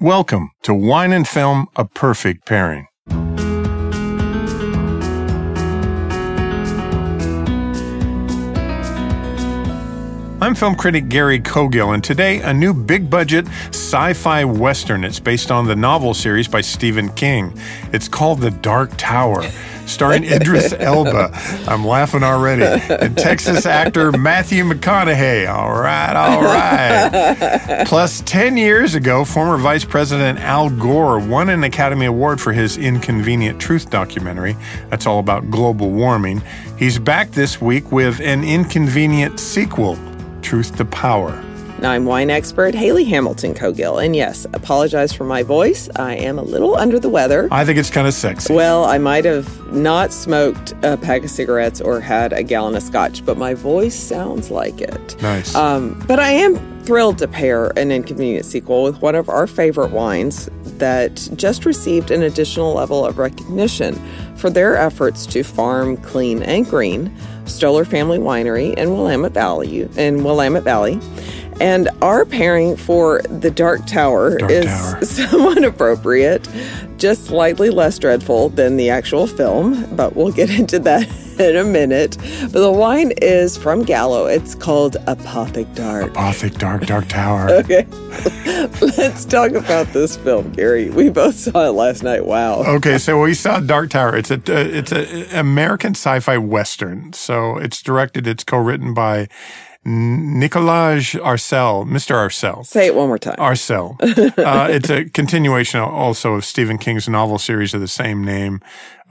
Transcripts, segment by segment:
Welcome to Wine and Film, a perfect pairing. I'm film critic Gary Cogill, and today a new big budget sci fi western. It's based on the novel series by Stephen King. It's called The Dark Tower, starring Idris Elba. I'm laughing already. And Texas actor Matthew McConaughey. All right, all right. Plus, 10 years ago, former Vice President Al Gore won an Academy Award for his Inconvenient Truth documentary. That's all about global warming. He's back this week with an inconvenient sequel. Truth to Power. Now, I'm wine expert Haley Hamilton Cogill, and yes, apologize for my voice. I am a little under the weather. I think it's kind of sexy. Well, I might have not smoked a pack of cigarettes or had a gallon of scotch, but my voice sounds like it. Nice. Um, but I am thrilled to pair an inconvenient sequel with one of our favorite wines that just received an additional level of recognition for their efforts to farm clean and green. Stoller Family Winery in Willamette Valley in Willamette Valley. And our pairing for the Dark Tower Dark is Tower. somewhat appropriate, just slightly less dreadful than the actual film, but we'll get into that in a minute. But the wine is from Gallo. It's called Apothic Dark. Apothic Dark Dark Tower. Okay, let's talk about this film, Gary. We both saw it last night. Wow. okay, so we saw Dark Tower. It's a uh, it's a American sci-fi western. So it's directed. It's co-written by Nicolas Arcel, Mr. Arcel. Say it one more time. Arcel. uh, it's a continuation also of Stephen King's novel series of the same name.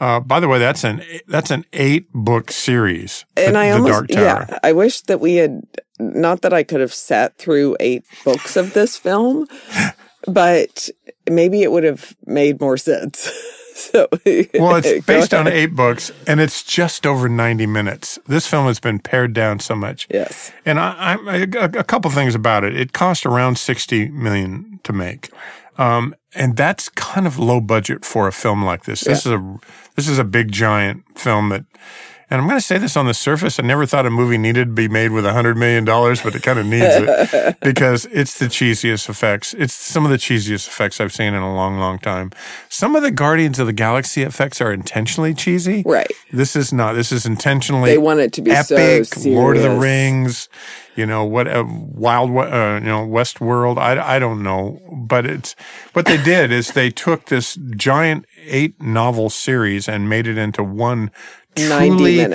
Uh, by the way, that's an that's an eight book series. and the, I the almost, yeah, I wish that we had, not that I could have sat through eight books of this film, but maybe it would have made more sense. so, Well, it's based on eight books, and it's just over ninety minutes. This film has been pared down so much. Yes. And I, I, a, a couple things about it. It cost around sixty million to make, um, and that's kind of low budget for a film like this. This is a this is a big giant film that. And I'm going to say this on the surface. I never thought a movie needed to be made with $100 million, but it kind of needs it because it's the cheesiest effects. It's some of the cheesiest effects I've seen in a long, long time. Some of the Guardians of the Galaxy effects are intentionally cheesy. Right. This is not. This is intentionally They want it to be so epic. Lord of the. Rings, you know what? Uh, Wild, uh, you know West World. I I don't know, but it's what they did is they took this giant eight novel series and made it into one 90 truly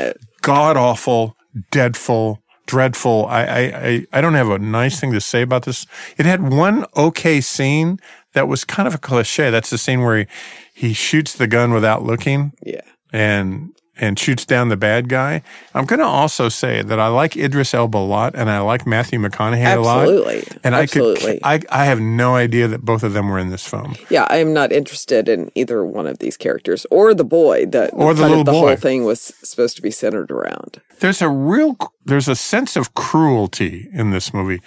god awful, deadful. Dreadful. I, I, I, I don't have a nice thing to say about this. It had one okay scene that was kind of a cliche. That's the scene where he, he shoots the gun without looking Yeah. and and shoots down the bad guy. I'm going to also say that I like Idris Elba a lot, and I like Matthew McConaughey a lot. Absolutely. And Absolutely. I could, I, I have no idea that both of them were in this film. Yeah, I am not interested in either one of these characters or the boy that Or the little the boy. whole thing was supposed to be centered around. There's a real, there's a sense of cruelty in this movie.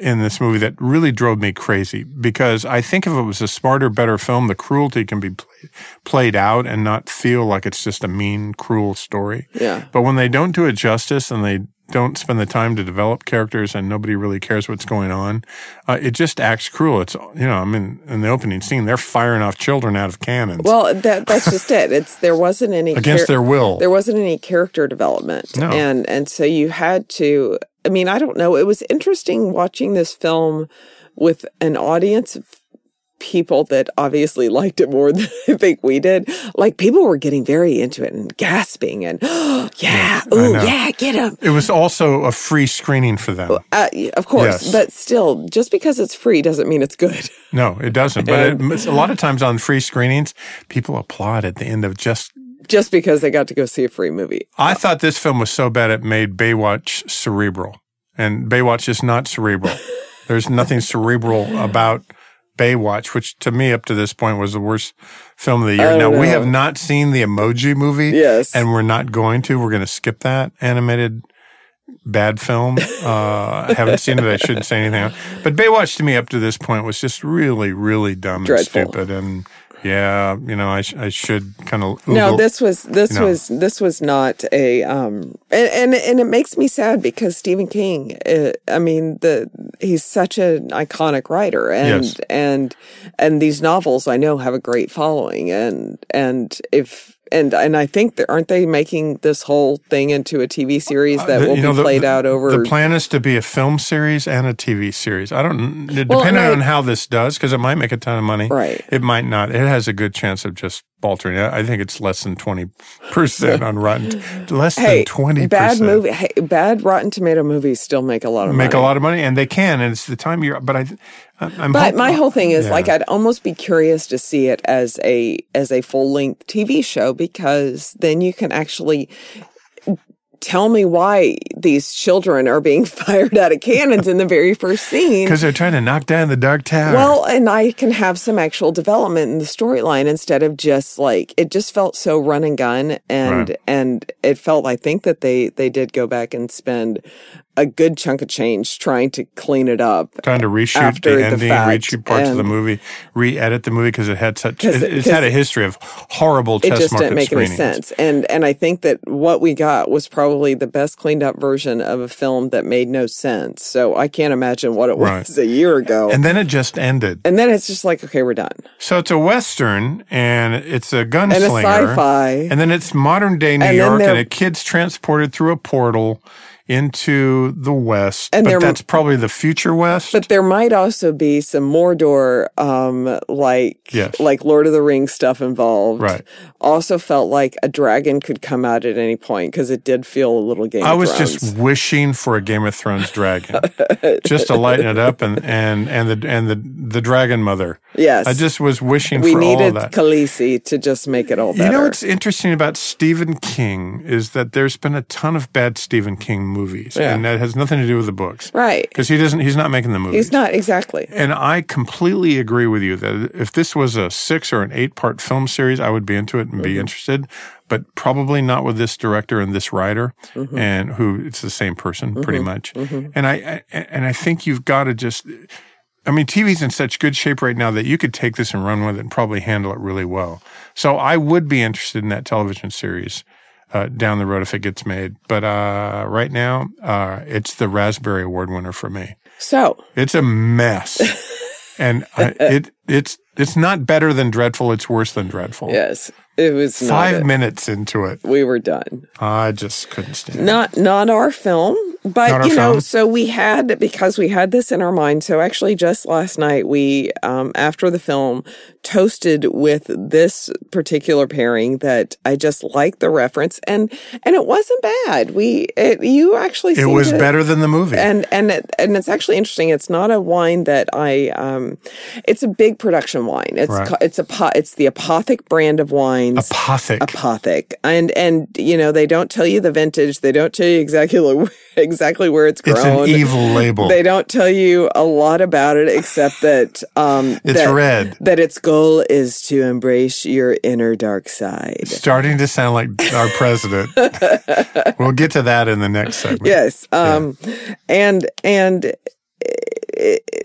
In this movie, that really drove me crazy because I think if it was a smarter, better film, the cruelty can be play, played out and not feel like it's just a mean, cruel story. Yeah. But when they don't do it justice and they don't spend the time to develop characters and nobody really cares what's going on. Uh, it just acts cruel. It's you know, I mean, in the opening scene, they're firing off children out of cannons. Well, that that's just it. It's there wasn't any against their will. There wasn't any character development, No. and and so you had to. I mean, I don't know. It was interesting watching this film with an audience of people that obviously liked it more than I think we did. Like people were getting very into it and gasping and yeah, ooh know. yeah, get him. it was also a free screening for them. Uh, of course, Yes. but still, just because it's free doesn't mean it's good. No, it doesn't. But it, a lot of times on free screenings, people applaud at the end of just. just because they got to go see a free movie. I thought this film was so bad it made Baywatch cerebral, and Baywatch is not cerebral. There's nothing cerebral about Baywatch, which to me up to this point was the worst film of the year. Now don't we have not seen the Emoji Movie, Yes. and we're not going to. We're going to skip that animated bad film. Uh, I haven't seen it. I shouldn't say anything. But Baywatch to me up to this point was just really, really dumb Dreadful. and stupid. And yeah, you know, I, sh- I should kind of No, this was this you know. was this was not a um and, and and it makes me sad because Stephen King uh, I mean the he's such an iconic writer and Yes. and and these novels I know have a great following and and if and and I think that aren't they making this whole thing into a TV series that Uh, will you know, be played the- out over The plan is to be a film series and a TV series. I don't, Well, depending I- on how this does, because it might make a ton of money. Right. It might not. It has a good chance of just faltering. I think it's less than 20% on Rotten. Less hey than 20%. bad movie hey, bad Rotten Tomato movies still make a lot of Make money. a lot of money, and they can, and it's the time year. But I, I'm But hope- my whole thing is Yeah. like I'd almost be curious to see it as a as a full length TV show because then you can actually tell me why these children are being fired out of cannons in the very first scene. because they're trying to knock down the Dark Tower. Well, and I can have some actual development in the storyline instead of just like it just felt so run and gun and Right. and it felt I think that they they did go back and spend a good chunk of change trying to clean it up. trying to reshoot the the ending, fact, reshoot parts of the movie, re-edit the movie because it had such It, it- it's had a history of horrible it just didn't make screenings. any sense and and i think that what we got was probably the best cleaned up version of a film that made no sense so i can't imagine what it Right. was a year ago And then it just ended. and then it's just like okay we're done So it's a western, and it's a gunslinger, and a sci-fi and then it's modern day New And York, and a kid's transported through a portal into the west. And but they're- that's probably the future west. but there might also be some Mordor, um, like Yes. like Lord of the Rings stuff involved. Right. Also felt like a dragon could come out at any point because it did feel a little Game I was just wishing for a Game of Thrones dragon, just to lighten it up, and and and the and the the dragon mother. yes. I just was wishing we for all needed of that. Khaleesi to just make it all better. You know what's interesting about Stephen King is that there's been a ton of bad Stephen King movies, Yeah. and that has nothing to do with the books, right? Because he doesn't, he's not making the movies. He's not exactly. And I completely agree with you that if this was a six or an eight part film series, I would be into it and Mm-hmm. be interested, but probably not with this director and this writer, Mm-hmm. and who it's the same person pretty much. And I, I and I think you've got to just. I mean, TV's in such good shape right now that you could take this and run with it and probably handle it really well. So I would be interested in that television series uh, down the road if it gets made. But uh, right now, uh, it's the Raspberry Award winner for me. So It's a mess, and I, it it's it's not better than dreadful. It's worse than dreadful. yes, it was not Five it. minutes into it, We were done. I just couldn't stand. it. Not not our film, but Not our you know, film. so we had because we had this in our mind. So actually, just last night, we um, after the film toasted with this particular pairing that I just liked the reference, and and it wasn't bad. We it, you actually It was to- better than the movie. and and it, and it's actually interesting. It's not a wine that I. Um, it's a big production wine. It's Right. it's a it's the Apothic brand of wines. Apothic. Apothic, and and you know they don't tell you the vintage. They don't tell you exactly where- exactly where it's grown. it's an evil label. They don't tell you a lot about it except that um, It's that, red. That its goal is to embrace your inner dark side. Starting to sound like our president. we'll get to that in the next segment. Yes. Um, and, and eh,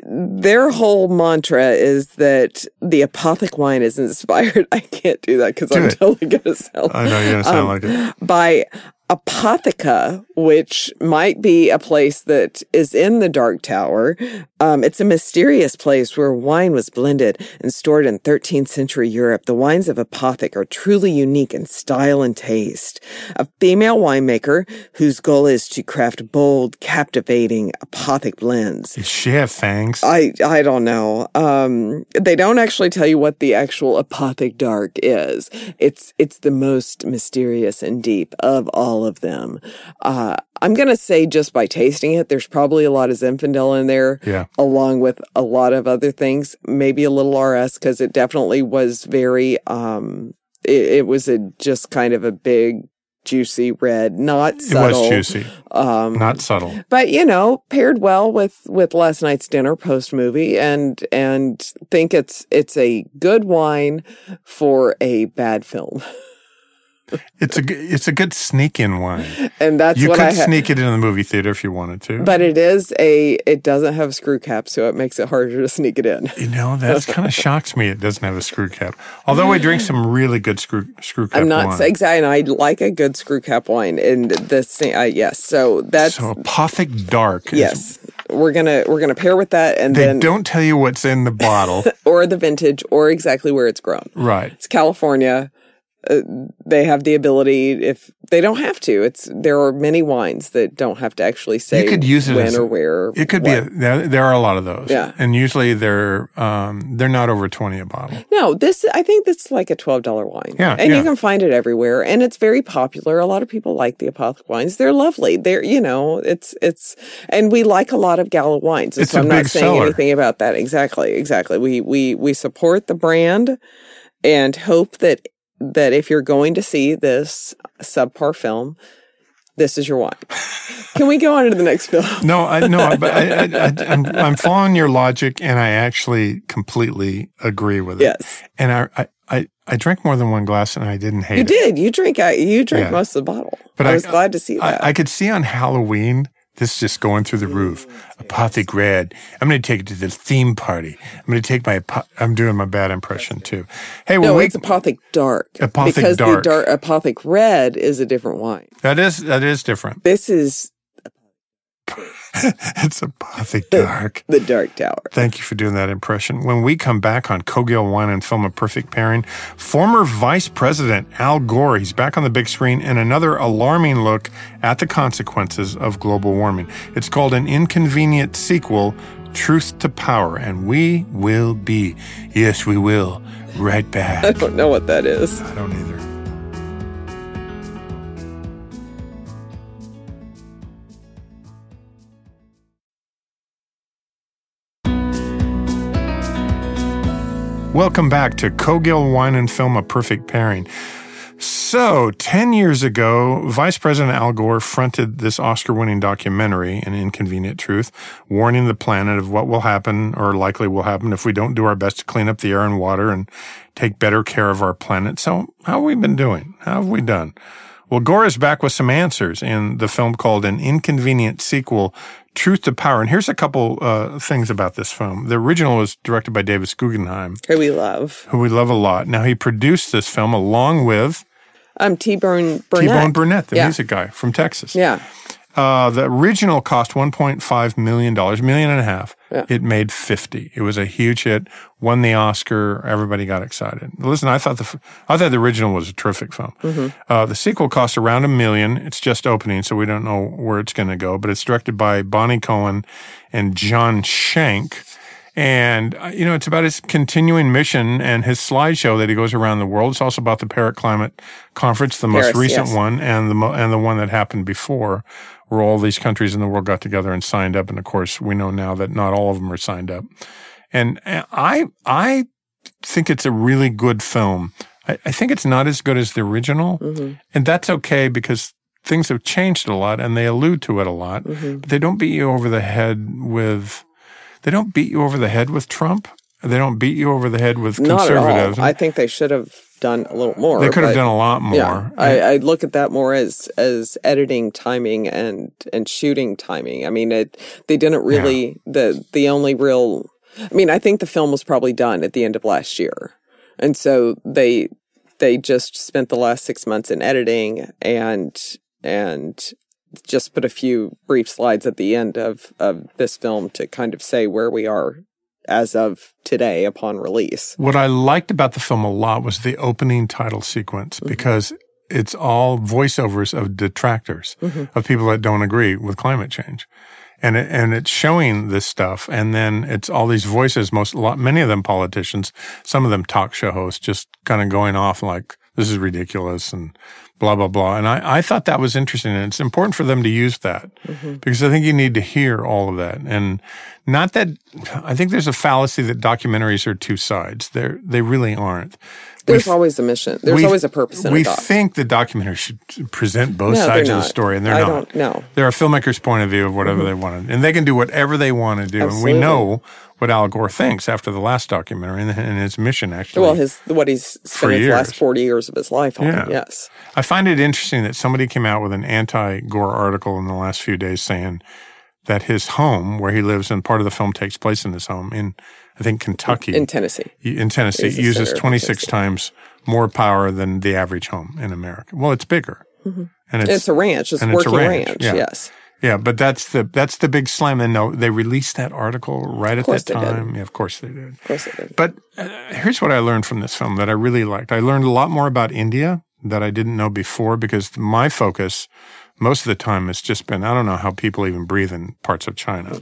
their whole mantra is that the apothic wine is inspired. I can't do that because I'm it. totally going to sound I know you're gonna sound um, like it. by Apotheca, which might be a place that is in the Dark Tower. Um, it's a mysterious place where wine was blended and stored in 13th century Europe. The wines of Apothic are truly unique in style and taste. A female winemaker whose goal is to craft bold, captivating Apothic blends. Does she have fangs? I I don't know. Um, they don't actually tell you what the actual apothic dark is. It's it's the most mysterious and deep of all of them. Uh, I'm gonna say just by tasting it, there's probably a lot of Zinfandel in there, Yeah. along with a lot of other things. Maybe a little RS because it definitely was very. Um, it, it was a just kind of a big, juicy red, not it subtle. was juicy, Um, not subtle. but you know paired well with with last night's dinner post movie and and think it's it's a good wine for a bad film It's a it's a good sneak in wine. and that's You what could i had sneak it in the movie theater if you wanted to. but it is a it doesn't have a screw cap so it makes it harder to sneak it in you know that kind of shocks me. It doesn't have a screw cap. Although I drink some really good screw screw cap i'm not exactly and i like a good screw cap wine and this uh, yes so that's so Apothic Dark. is- yes we're gonna we're gonna pair with that and They then don't tell you what's in the bottle. or the vintage or exactly where it's grown right. it's California. Uh, they have the ability if they don't have to. It's there are many wines that don't have to actually say You could use it when as or where. It could what. be. A, there, there are a lot of those. Yeah. And usually they're um, they're not over twenty a bottle. no. This I think this is like a twelve dollar wine. Yeah, and yeah. you can find it everywhere, and it's very popular. A lot of people like the Apothic wines. They're lovely. They're you know it's it's and we like a lot of Gallo wines. It's so I'm not saying seller. anything about that. Exactly, exactly. We we we support the brand and hope that that if you're going to see this subpar film, this is your wine. Can we go on to the next film? No, I no, but I, I, I, I'm I'm following your logic, and I actually completely agree with it. Yes, And I I I, I drank more than one glass, and I didn't hate you it. did. You drink. out- You drank Yeah. most of the bottle. But I I- was glad to see that. I, I could see on Halloween this is just going through the roof. Apothic Red. I'm going to take it to the theme party. I'm going to take my. I'm doing my bad impression too. Hey, when no, we it's Apothic Dark. Apothic because Dark. the dark Apothic Red is a different wine. that is that is different. This is it's Apothic Dark. the Dark Tower. Thank you for doing that impression. When we come back on Cogill Wine and Film A Perfect Pairing, former Vice President Al Gore, he's back on the big screen, and another alarming look at the consequences of global warming. It's called an inconvenient sequel, Truth to Power, and we will be, yes, we will, right back. I don't know what that is. I don't either. Welcome back to Cogill Wine and Film A Perfect Pairing. So, 10 years ago, Vice President Al Gore fronted this Oscar winning documentary, An Inconvenient Truth, warning the planet of what will happen or likely will happen if we don't do our best to clean up the air and water and take better care of our planet. So, how have we been doing? How have we done? Well, Gore is back with some answers in the film called An Inconvenient Sequel, Truth to Power. And here's a couple uh, things about this film. The original was directed by Davis Guggenheim, Who we love. who we love a lot. Now, he produced this film along with Um, T Bone Burnett. T-Bone Burnett, the Yeah. music guy from Texas. Yeah. Uh, the original cost $1.5 million, million and a half. Yeah. It made 50. It was a huge hit, won the Oscar. Everybody got excited. Listen, I thought the, I thought the original was a terrific film. Mm-hmm. Uh, the sequel cost around a million. It's just opening, so we don't know where it's going to go, but it's directed by Bonni Cohen and Jon Shenk. And, uh, you know, it's about his continuing mission and his slideshow that he goes around the world. It's also about the Paris Climate Conference, the most recent yes. one, and the, mo- and the one that happened before, where all these countries in the world got together and signed up. And of course, we know now that not all of them are signed up. And I, I think it's a really good film. I, I think it's not as good as the original. Mm-hmm. And that's okay because things have changed a lot and they allude to it a lot. Mm-hmm. But they don't beat you over the head with, they don't beat you over the head with Trump. They don't beat you over the head with conservatives. I think they should have done a little more. they could have done a lot more. Yeah, I, I look at that more as as editing timing and and shooting timing. I mean, it they didn't really the the only real. I mean, I think the film was probably done at the end of last year, and so they they just spent the last six months in editing and and just put a few brief slides at the end of, of this film to kind of say where we are as of today upon release. What I liked about the film a lot was the opening title sequence Mm-hmm. because it's all voiceovers of detractors, Mm-hmm. of people that don't agree with climate change. And it, and it's showing this stuff, and then it's all these voices. Most, a lot, many of them politicians, some of them talk show hosts, just kind of going off like this is ridiculous and blah blah blah. And I, I thought that was interesting, and it's important for them to use that mm-hmm. because I think you need to hear all of that, and not that I think there's a fallacy that documentaries are two sides. They are they really aren't. There's always a mission. There's we- always a purpose in we a think the documentary should present both No, sides of the story, and they're I not. don't- no. Mm-hmm. They're a filmmaker's point of view of whatever they want, and they can do whatever they want to do. Absolutely. And we know what Al Gore thinks after the last documentary and, and his mission. Actually, well, his what he's spent his years. last forty years of his life on. Yeah. Yes. I find it interesting that somebody came out with an anti-Gore article in the last few days saying that his home, where he lives, and part of the film takes place in his home in, I think, Kentucky, In Tennessee. in Tennessee uses 26 Tennessee. times more power than the average home in America. Well, it's bigger. And It's, a ranch. It's a it's working ranch, ranch. yeah. Yes. yeah, but that's the that's the big slam. And no, they released that article right at that time. Yeah, of course they did. Of course they did. But uh, here's what I learned from this film that I really liked. I learned a lot more about India that I didn't know before because my focus most of the time has just been I don't know how people even breathe in parts of China.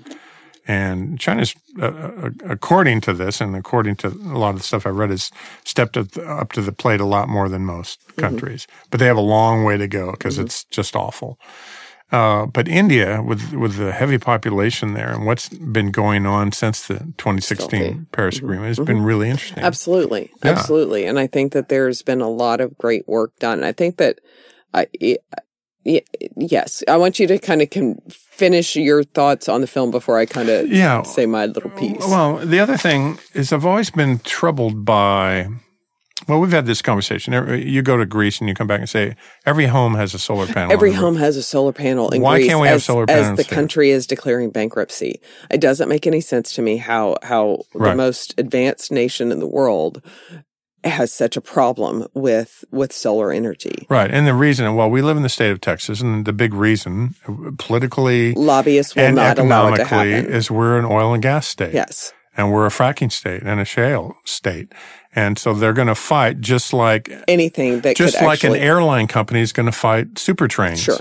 And China's, uh, uh, according to this and according to a lot of the stuff I read, has stepped up, to the plate a lot more than most countries. But they have a long way to go because it's just awful. Uh, but India, with with the heavy population there and what's been going on since the 2016 Stealthy. Paris Agreement, has been really interesting. Absolutely. Yeah. Absolutely. And I think that there's been a lot of great work done. I think that, uh, y- yes, I want you to kind of can finish your thoughts on the film before I kind of Yeah. say my little piece. Well, the other thing is I've always been troubled by. Well, we've had this conversation. You go to Greece and you come back and say every home has a solar panel. Every on the roof. home has a solar panel in Why Greece can't we have as, solar as the here? country is declaring bankruptcy. It doesn't make any sense to me how how the most advanced nation in the world has such a problem with with solar energy. Right. And the reason, well, we live in the state of Texas, and the big reason, uh, politically Lobbyists will and not allow it to happen. is we're an oil and gas state. yes. And we're a fracking state and a shale state. And so they're going to fight just like Anything that just like actually, an airline company is going to fight super trains. Sure.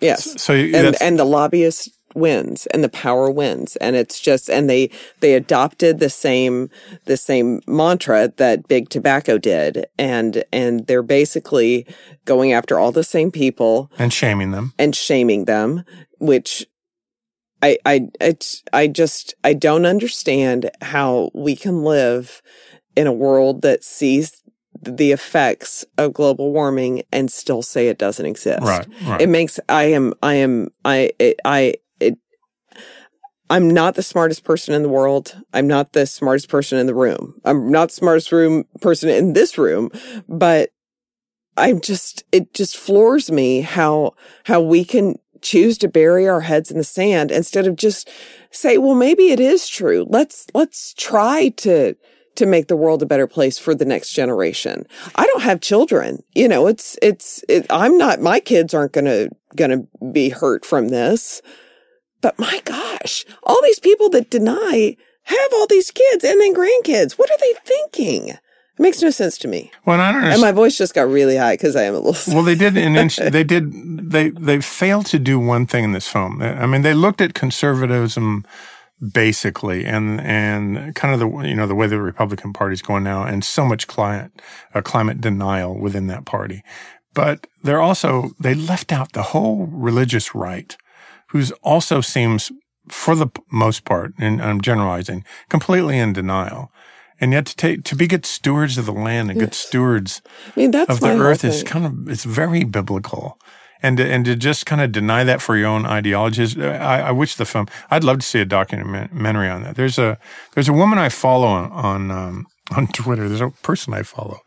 Yes. So you- and and the lobbyist wins and the power wins and it's just and they they adopted the same the same mantra that big tobacco did and and they're basically going after all the same people and shaming them. and shaming them which I I it's I just I don't understand how we can live in a world that sees the effects of global warming and still say it doesn't exist. Right. Right. It makes I am I am I it, I I'm not the smartest person in the world. I'm not the smartest person in the room. I'm not the smartest room person in this room, but I'm just it just floors me how how we can choose to bury our heads in the sand instead of just say, well, maybe it is true. Let's let's try to to make the world a better place for the next generation. I don't have children. You know, it's it's it, I'm not my kids aren't going to going to be hurt from this. But my gosh, all these people that deny have all these kids and then grandkids. What are they thinking? It makes no sense to me. well, and I don't And my voice just got really high because I am a little. Well, they did an inch, they did they they failed to do one thing in this film. I mean, they looked at conservatism basically and and kind of the you know the way the Republican Party's going now and so much climate uh, climate denial within that party. But they're also they left out the whole religious right, who's also seems for the most part, and I'm generalizing, completely in denial. And yet to take to be good stewards of the land and good stewards I mean, that's of the earth is kind of it's very biblical. And to, and to just kind of deny that for your own ideologies I, I wish the film I'd love to see a documentary on that. There's a there's a woman I follow on on um, on Twitter there's a person I follow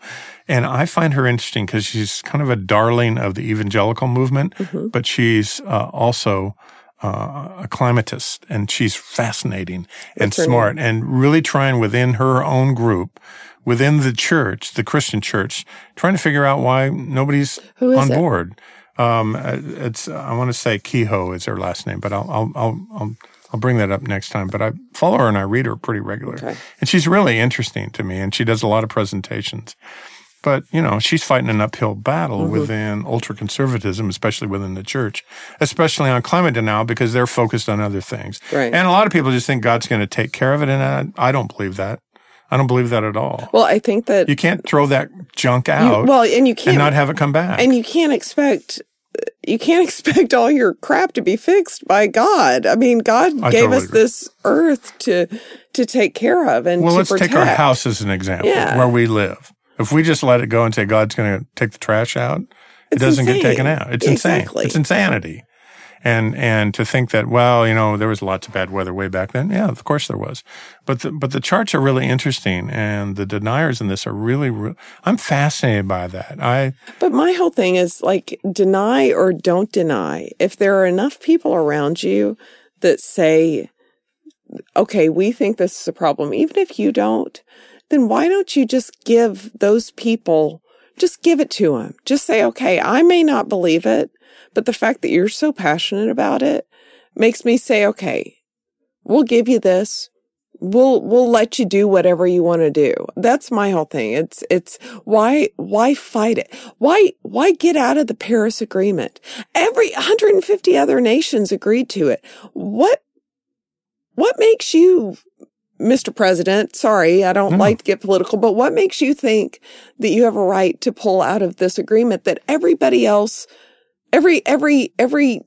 and I find her interesting because she's kind of a darling of the evangelical movement Mm-hmm. but she's uh, also uh, a climatist and she's fascinating and smart and really trying within her own group within the church, the Christian church, trying to figure out why nobody's on it? board. Um, uh, it's I want to say Kehoe is her last name, but I'll I'll I'll I'll, I'll bring that up next time. But I follow her and I read her pretty regularly, Okay. and she's really interesting to me. And she does a lot of presentations. But you know, she's fighting an uphill battle Mm-hmm. within ultra conservatism, especially within the church, especially on climate denial because they're focused on other things. Right. And a lot of people just think God's going to take care of it, and I, I don't believe that. I don't believe that at all. Well, I think that You can't throw that junk you- out well, and you can't and not have it come back. and you can't expect you can't expect all your crap to be fixed by God. I mean, God I gave totally us agree. this earth to to take care of and well, to let's protect. take our house as an example Yeah. where we live. If we just let it go and say God's going to take the trash out, it It's doesn't get taken out. It's insane. It's insanity. And and to think that well, you know, there was lots of bad weather way back then. Yeah, of course there was. But the, but the charts are really interesting, and the deniers in this are really. re- I'm fascinated by that. I But my whole thing is like deny or don't deny. If there are enough people around you that say, okay, we think this is a problem, even if you don't, then why don't you just give those people, just give it to them? Just say, okay, I may not believe it, but the fact that you're so passionate about it makes me say, okay, we'll give you this. We'll, we'll let you do whatever you want to do. That's my whole thing. It's, it's why, why fight it? Why, why get out of the Paris agreement? Every 150 other nations agreed to it. What, what makes you, Mr. President, sorry, I don't No. like to get political, but what makes you think that you have a right to pull out of this agreement that everybody else, every, every, every,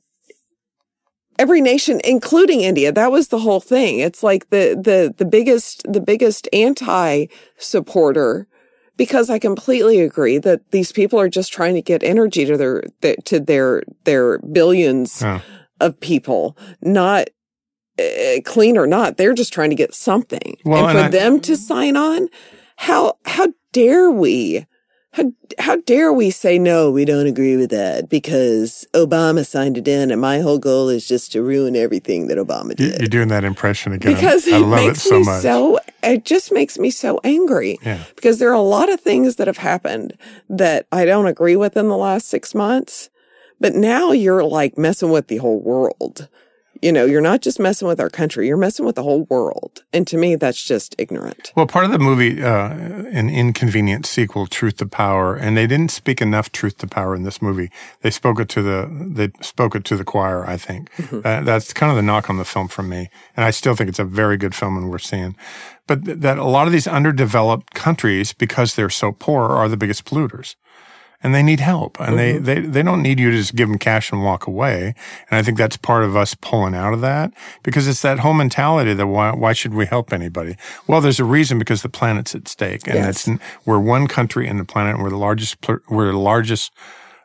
every nation, including India, that was the whole thing. It's like the, the, the biggest, the biggest anti supporter because I completely agree that these people are just trying to get energy to their, to their, their billions of people, not uh, clean or not. They're just trying to get something. Well, and for I- them to sign on, how how dare we? How, how dare we say no, we don't agree with that because Obama signed it in and my whole goal is just to ruin everything that Obama did. you're doing that impression again. because I it love it makes so me much. so it just makes me so angry Yeah. because there are a lot of things that have happened that I don't agree with in the last six months. But now you're like messing with the whole world. You know, you're not just messing with our country, you're messing with the whole world. And to me, that's just ignorant. Well, part of the movie, uh, an inconvenient sequel, Truth to Power, and they didn't speak enough truth to power in this movie. They spoke it to the they spoke it to the choir. I think Uh, that's kind of the knock on the film from me, and I still think it's a very good film, and we're seeing. But th- that a lot of these underdeveloped countries, because they're so poor, are the biggest polluters. And they need help, and they, they they don't need you to just give them cash and walk away. And I think that's part of us pulling out of that because it's that whole mentality that why why should we help anybody? Well, there's a reason because the planet's at stake, and Yes. it's we're one country in the planet, and we're the largest we're the largest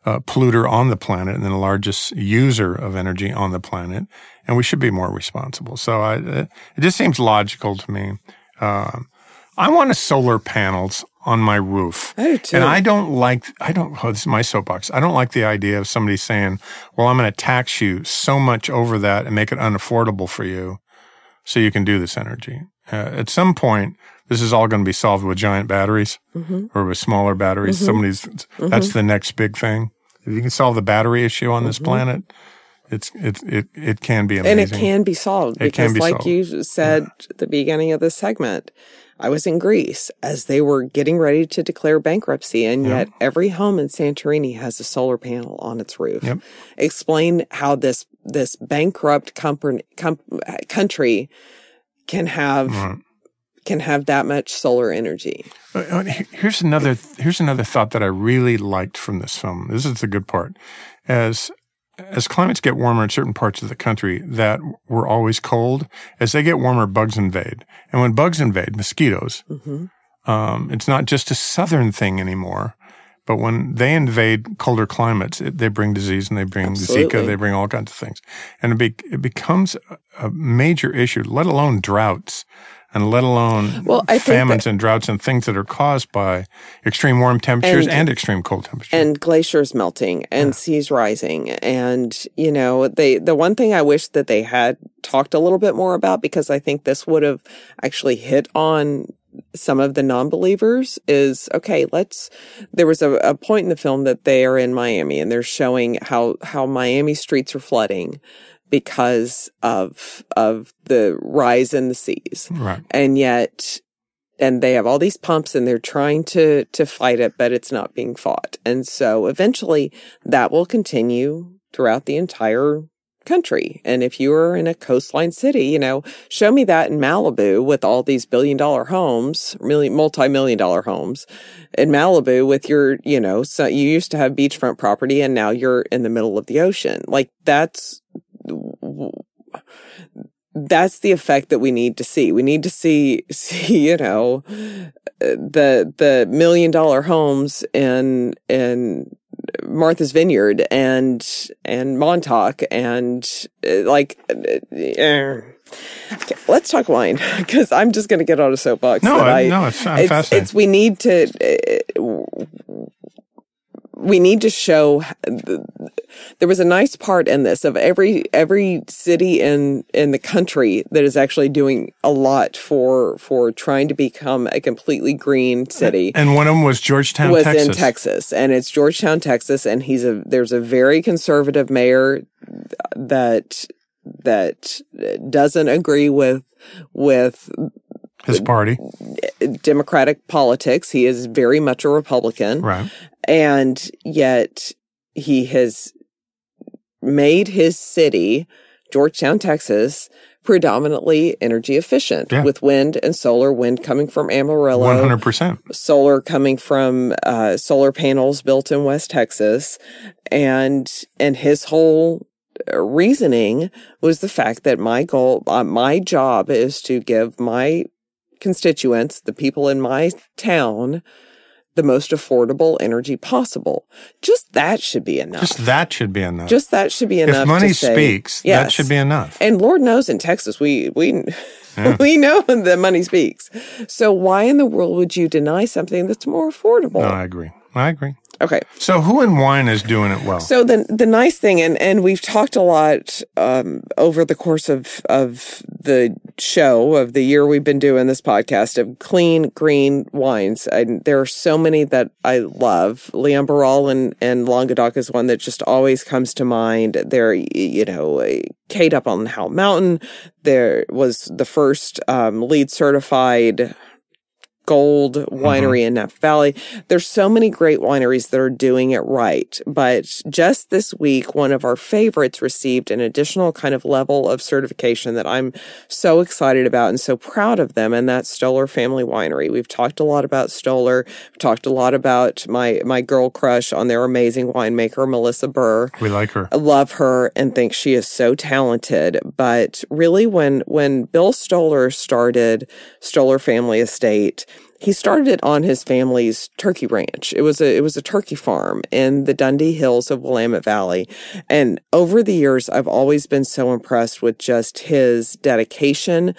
uh, polluter on the planet and the largest user of energy on the planet, and we should be more responsible. So I, it just seems logical to me. Um, I want a solar panels on my roof. I. And I don't like, I don't, oh, this is my soapbox. I don't like the idea of somebody saying, well, I'm going to tax you so much over that and make it unaffordable for you so you can do this energy. Uh, at some point, this is all going to be solved with giant batteries Mm-hmm. or with smaller batteries. Somebody's, that's the next big thing. If you can solve the battery issue on this planet, it's, it's, it, it can be amazing. Mm-hmm. And it can be solved It because, be like solved. you said at the beginning of this segment, I was in Greece as they were getting ready to declare bankruptcy, and yet every home in Santorini has a solar panel on its roof. Yep. Explain how this this bankrupt company, com- country can have can have that much solar energy. Uh, uh, he- Here's another here's another thought that I really liked from this film. This is the good part. As as climates get warmer in certain parts of the country that were always cold, as they get warmer, bugs invade. And when bugs invade, mosquitoes, um, it's not just a southern thing anymore. But when they invade colder climates, it, they bring disease and they bring Absolutely. Zika, they bring all kinds of things. And it, be, it becomes a major issue, let alone droughts and let alone Well, famines and droughts and things that are caused by extreme warm temperatures and, And- extreme cold temperatures. and glaciers melting and seas rising. And you know they the one thing i wish that they had talked a little bit more about because i think this would have actually hit on some of the non-believers is okay let's there was a, a point in the film that they are in miami and they're showing how how miami streets are flooding because of of the rise in the seas. Right. and yet and they have all these pumps and they're trying to to fight it but it's not being fought. And so eventually that will continue throughout the entire country. And if you're in a coastline city you know show me that in malibu with all these billion dollar homes million multi-million dollar homes in malibu with your you know so you used to have beachfront property and now you're in the middle of the ocean. Like that's that's the effect that we need to see. We need to see, see, you know, the, the million dollar homes in, in Martha's Vineyard and, and Montauk and uh, like, uh, uh, Okay, let's talk wine because I'm just going to get on a soapbox. No, that I- no, it's- I'm it's, fascinated. it's we need to uh, we need to show there was a nice part in this of every every city in in the country that is actually doing a lot for for trying to become a completely green city And one of them was Georgetown, was Texas. in Texas, and it's Georgetown, Texas, and he's a there's a very conservative mayor that that doesn't agree with with His party. Democratic politics. He is very much a Republican, Right. And yet he has made his city, Georgetown, Texas, predominantly energy efficient Yeah. with wind and solar. Wind coming from Amarillo, 100%. solar coming from uh, solar panels built in West Texas, and and his whole uh, reasoning was the fact that my goal, uh, my job, is to give my constituents, the people in my town, the most affordable energy possible. Just that should be enough. Just that should be enough. Just that should be enough. if money say, speaks, that should be enough. And Lord knows in Texas, we we Yeah. we know that money speaks. So why in the world would you deny something that's more affordable? No, I agree. I agree. okay. So who in wine is doing it well? So the the nice thing, and and we've talked a lot um, over the course of of the show of the year we've been doing this podcast of clean green wines. And there are so many that I love. Leon Barral and and Languedoc is one that just always comes to mind. They're you know Cade up on Howell Mountain. There was the first um, LEED certified gold mm-hmm. winery in Napa Valley. There's so many great wineries that are doing it right. But just this week, one of our favorites received an additional kind of level of certification that I'm so excited about and so proud of them. And that's Stoller Family Winery. We've talked a lot about Stoller. We've talked a lot about my, my girl crush on their amazing winemaker, Melissa Burr. we like her. I love her and think she is so talented. But really, when when Bill Stoller started Stoller Family Estate, he started it on his family's turkey ranch. It was a it was a turkey farm in the Dundee Hills of Willamette Valley. And over the years, I've always been so impressed with just his dedication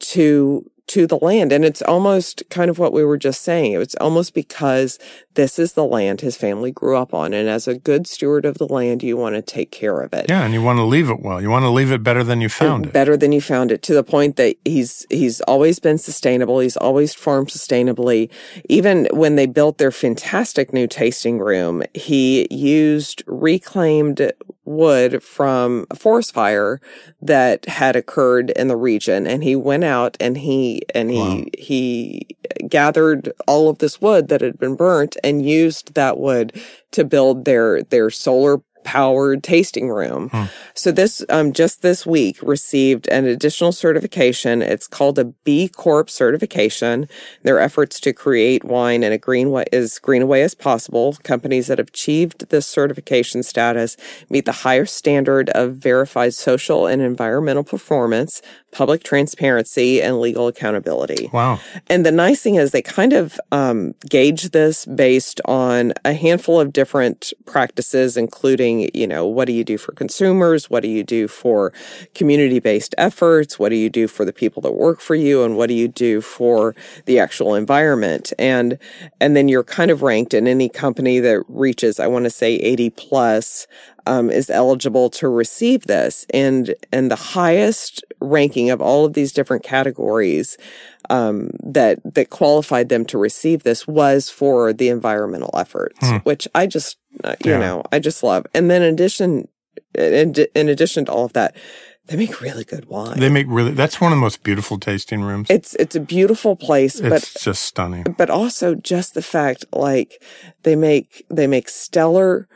to to the land and it's almost kind of what we were just saying it's almost because this is the land his family grew up on and as a good steward of the land you want to take care of it Yeah, and you want to leave it well. You want to leave it better than you found it. better than you found it to the point that he's he's always been sustainable he's always farmed sustainably even when they built their fantastic new tasting room he used reclaimed wood from a forest fire that had occurred in the region and he went out and he and he Wow. he gathered all of this wood that had been burnt and used that wood to build their their solar powered tasting room. So this um just this week received an additional certification. It's called a B Corp certification. Their efforts to create wine in a green way as green a way as possible. Companies that have achieved this certification status meet the higher standard of verified social and environmental performance, public transparency, and legal accountability. Wow. And the nice thing is they kind of um, gauge this based on a handful of different practices, including, you know, what do you do for consumers? What do you do for community based efforts? What do you do for the people that work for you? And what do you do for the actual environment? And, and then you're kind of ranked in any company that reaches, I want to say 80 plus um, is eligible to receive this, and and the highest ranking of all of these different categories um, that that qualified them to receive this was for the environmental efforts, Hmm. which I just Uh, you Yeah. know I just love. And then in addition, in, in addition to all of that, they make really good wine. They make really, that's one of the most beautiful tasting rooms. it's it's a beautiful place, but it's just stunning. but also just the fact like they make they make stellar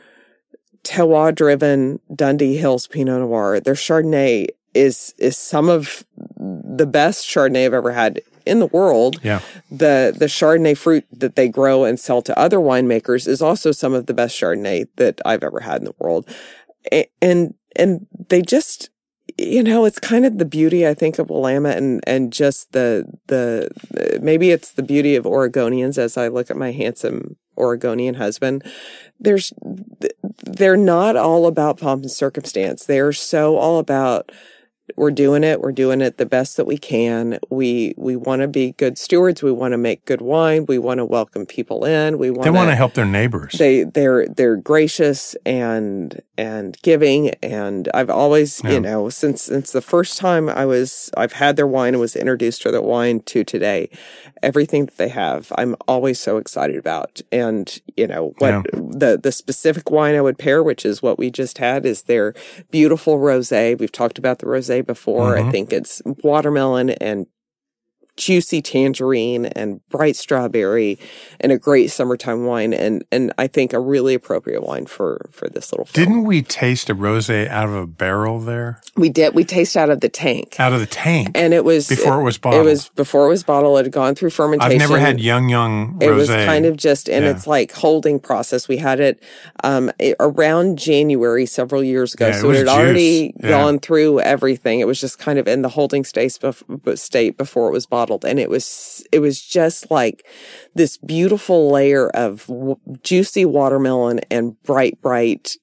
terroir driven Dundee Hills Pinot Noir. Their Chardonnay is is some of the best Chardonnay I've ever had in the world. Yeah. The the Chardonnay fruit that they grow and sell to other winemakers is also some of the best Chardonnay that I've ever had in the world. And and they just you know, it's kind of the beauty I think of Willamette and and just the the maybe it's the beauty of Oregonians as I look at my handsome Oregonian husband. There's they're not all about pomp and circumstance. They're so all about we're doing it. We're doing it the best that we can. We we want to be good stewards. We want to make good wine. We want to welcome people in. We want They want to help their neighbors. they they're they're gracious and and giving and I've always Yeah. you know since since the first time I was I've had their wine and was introduced to their wine to today everything that they have I'm always so excited about and you know what Yeah. the the specific wine I would pair which is what we just had is their beautiful rosé we've talked about the rosé before Mhm. I think it's watermelon and juicy tangerine and bright strawberry and a great summertime wine and and I think a really appropriate wine for for this little film. Didn't we taste a rosé out of a barrel there? we did we taste out of the tank Out of the tank? and it was Before it was it bottled. was before it was bottled it had gone through fermentation I've never had young, young rosé. it was kind of just in Yeah. its like holding process. We had it um, it- around January several years ago, Yeah, it so was it had already. Yeah. gone through everything. It was just kind of in the holding state before it was bottled, and it was it was just like this beautiful layer of w- juicy watermelon and bright, bright.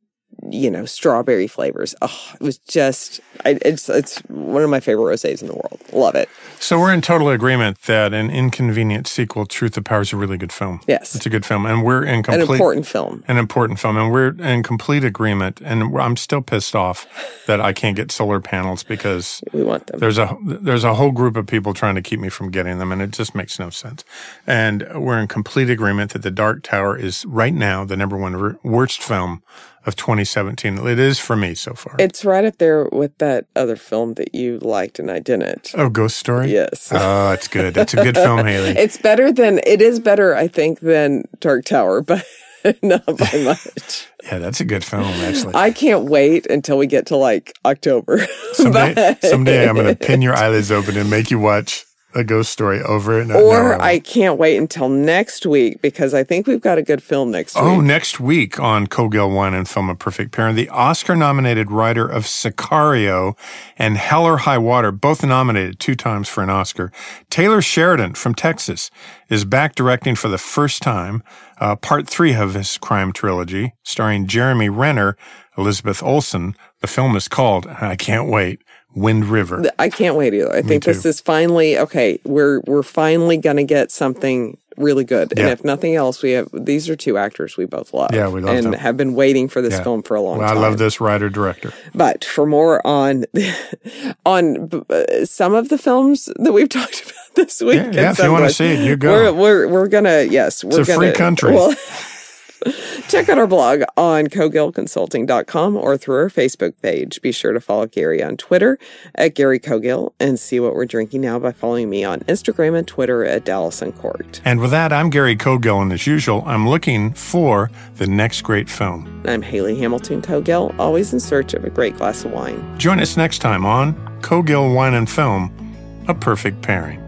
You know, strawberry flavors. Oh, it was just, I, it's, it's one of my favorite rosés in the world. Love it. So we're in total agreement that an inconvenient sequel, Truth of Power, is a really good film. Yes. It's a good film. And we're in An complete important film. an important film, and we're in complete agreement. And I'm still pissed off that I can't get solar panels because We want them. there's a there's a whole group of people trying to keep me from getting them, and it just makes no sense. And we're in complete agreement that The Dark Tower is right now the number one worst film of 2017. It is for me so far. It's right up there with that other film that you liked and I didn't. oh, Ghost Story. Yes. Oh, it's good. It's a good film, Haley. It's better than it is better, I think, than Dark Tower, but not by much. Yeah, that's a good film, actually. I can't wait until we get to like October. Someday, someday I'm going to pin your eyelids open and make you watch a ghost story over and over. Or I can't wait until next week because I think we've got a good film next Oh, week. Oh, next week on Cogill Wine and Film A Perfect Pairing, the Oscar nominated writer of Sicario and Hell or High Water, both nominated two times for an Oscar. Taylor Sheridan from Texas is back directing for the first time uh, part three of his crime trilogy, starring Jeremy Renner, Elizabeth Olsen. The film is called, I can't wait, Wind River. I can't wait either. I think this too. is finally okay. We're we're finally gonna get something really good. And if nothing else, we have these are two actors we both love. Yeah, we love and them. have been waiting for this Yeah. film for a long time. I love this writer director. But for more on on uh, some of the films that we've talked about this week, Yeah, yeah, if you wanna see it, you go. We're we're, we're gonna yes, we're a free gonna, country. Well, check out our blog on cogillconsulting.com or through our Facebook page. Be sure to follow Gary on Twitter at Gary Cogill and see what we're drinking now by following me on Instagram and Twitter at Dallas and Court. And with that, I'm Gary Cogill, and as usual, I'm looking for the next great film. I'm Haley Hamilton Cogill, always in search of a great glass of wine. Join us next time on Cogill Wine and Film, a perfect pairing.